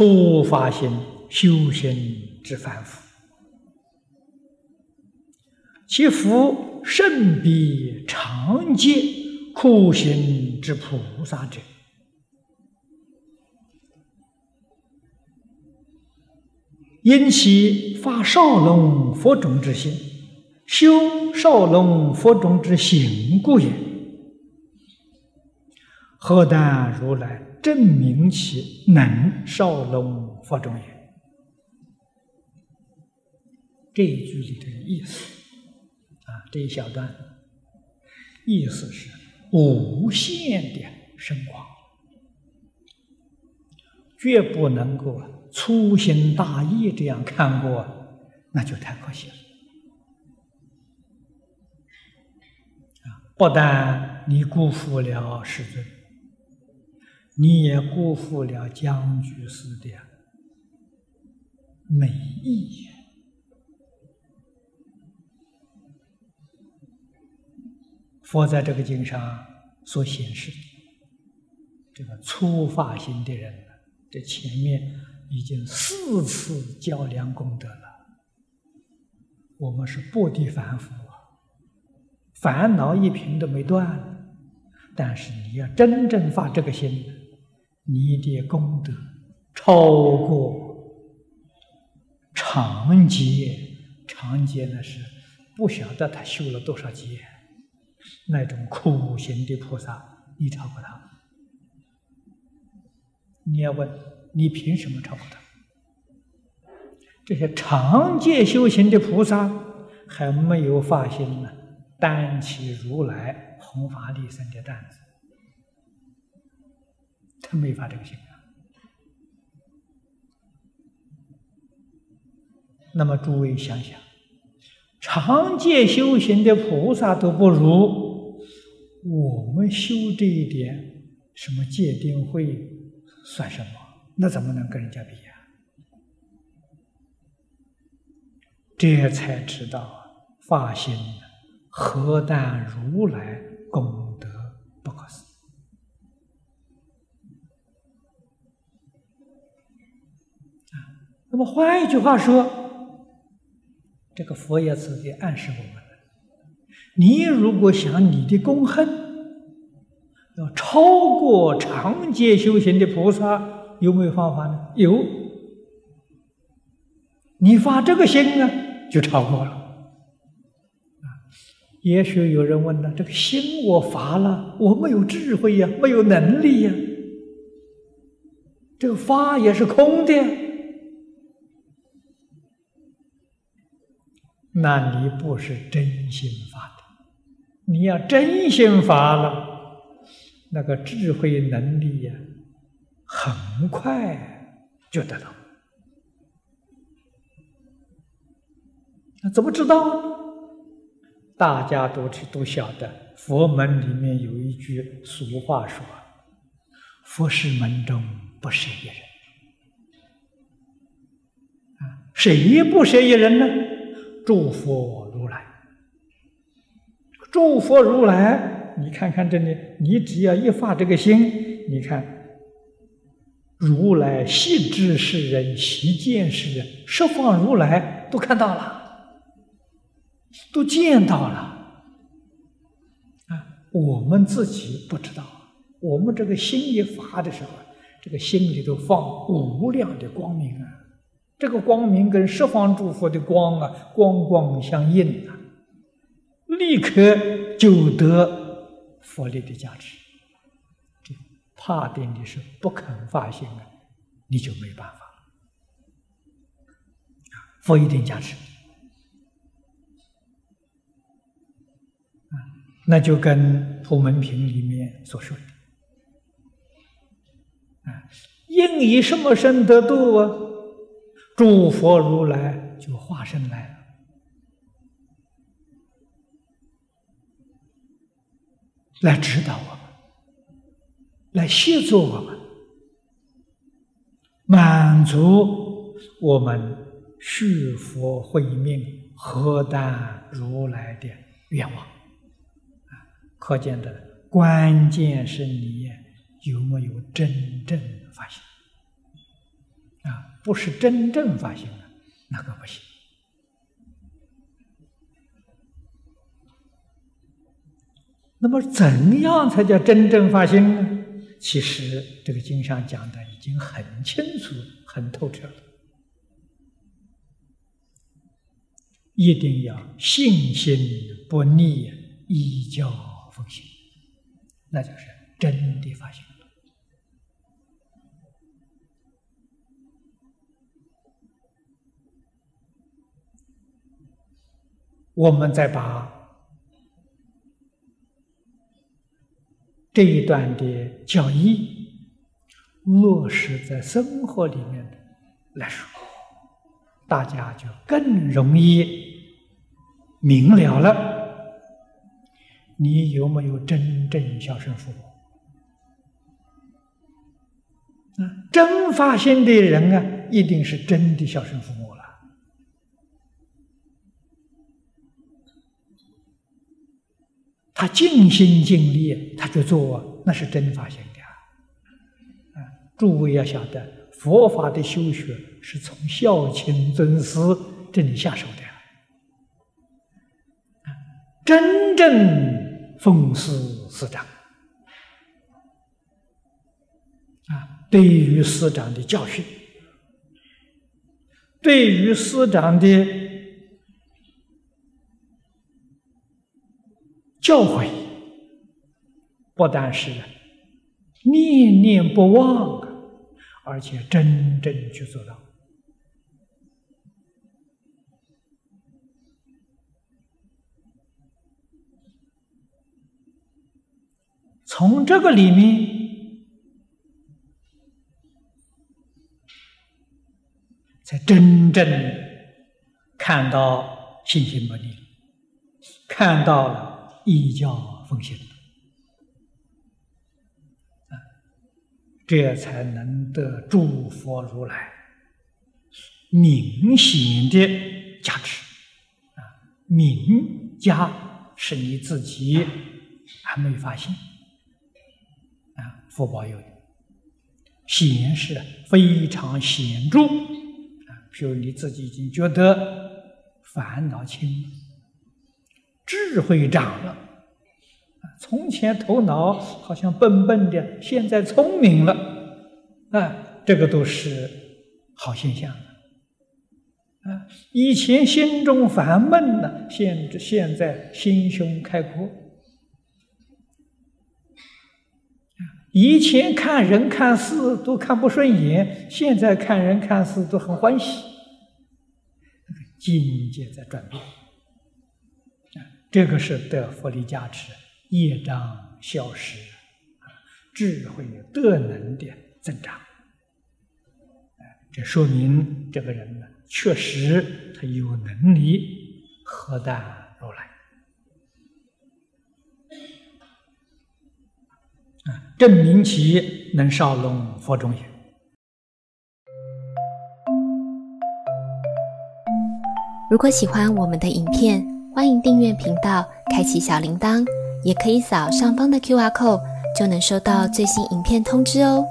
初发心修行之凡夫，其福甚比常劫苦行之菩萨者。因其发少龙佛种之心，修少龙佛种之行故也。何但如来证明其能少龙佛种也？这一句里的意思啊，这一小段意思是无限的深广，绝不能够。粗心大意这样看过，那就太可惜了。啊，不但你辜负了师尊，你也辜负了江居士的美意。佛在这个经上所显示的这个粗发心的人，这前面。已经四次较量功德了。我们是不敌凡夫啊，烦恼一瓶都没断，但是你要真正发这个心，你的功德超过长劫，长劫那是不晓得他修了多少劫，那种苦行的菩萨，你超过他。你要问。你凭什么超过他？这些常戒修行的菩萨还没有发心呢，担起如来弘法利生的担子，他没发这个心啊。那么诸位想想，常戒修行的菩萨都不如，我们修这一点什么戒定慧算什么？那怎么能跟人家比呀？这才知道发心何但如来功么换一句话说，这个佛爷自己暗示我们：你如果想你的功恨要超过长劫修行的菩萨。有没有方法呢？有，你发这个心啊，就超过了。啊，也许有人问了：这个心我发了，我没有智慧呀，没有能力呀，这个发也是空的。那你不是真心发的，你要真心发了，那个智慧能力呀。很快就得到。那怎么知道？大家都去都晓得，佛门里面有一句俗话说：“佛是门中不舍一人。”啊，谁不舍一人呢？诸佛如来。诸佛如来，你看看这里，你只要一发这个心，你看。如来悉知世人，悉见世人，十方如来都看到了，都见到了。啊，我们自己不知道，我们这个心一发的时候，这个心里头放无量的光明啊，这个光明跟十方诸佛的光啊，光光相应啊，立刻就得佛力的加持。怕定的是不肯发心啊，你就没办法了。佛一定加持啊，那就跟《普门品》里面所说的啊，应以什么身得度啊？诸佛如来就化身来了，来指导我们。来协助我们，满足我们续佛慧命、何但如来的愿望。可见的关键是你有没有真正发现。啊，不是真正发心了，那个不行。那么，怎样才叫真正发心呢？其实，这个经上讲的已经很清楚、很透彻了。一定要信心不逆，依教奉行，那就是真的发心我们再把。这一段的教义落实在生活里面来说，大家就更容易明了了。你有没有真正孝顺父母？啊，真发心的人啊，一定是真的孝顺父母了。他尽心尽力，他去做，那是真发心的啊！诸位要晓得，佛法的修学是从孝亲尊师这里下手的！真正奉师师长啊，对于师长的教训，对于师长的。教诲不但是念念不忘，而且真正去做到。从这个里面，才真正看到信心不逆，看到了。依教奉行，啊，这才能得诸佛如来明显的加持，啊，明加是你自己还没发现，啊，福报有，显是非常显著，啊，譬如你自己已经觉得烦恼轻。智慧长了，从前头脑好像笨笨的，现在聪明了，啊，这个都是好现象啊！以前心中烦闷呢，现现在心胸开阔；以前看人看事都看不顺眼，现在看人看事都很欢喜，境界在转变。这个是得佛力加持，业障消失，智慧德能的增长。这说明这个人呢，确实他有能力何大如来啊，证明其能少龙佛中也。如果喜欢我们的影片。欢迎订阅频道，开启小铃铛，也可以扫上方的 Q R code，就能收到最新影片通知哦。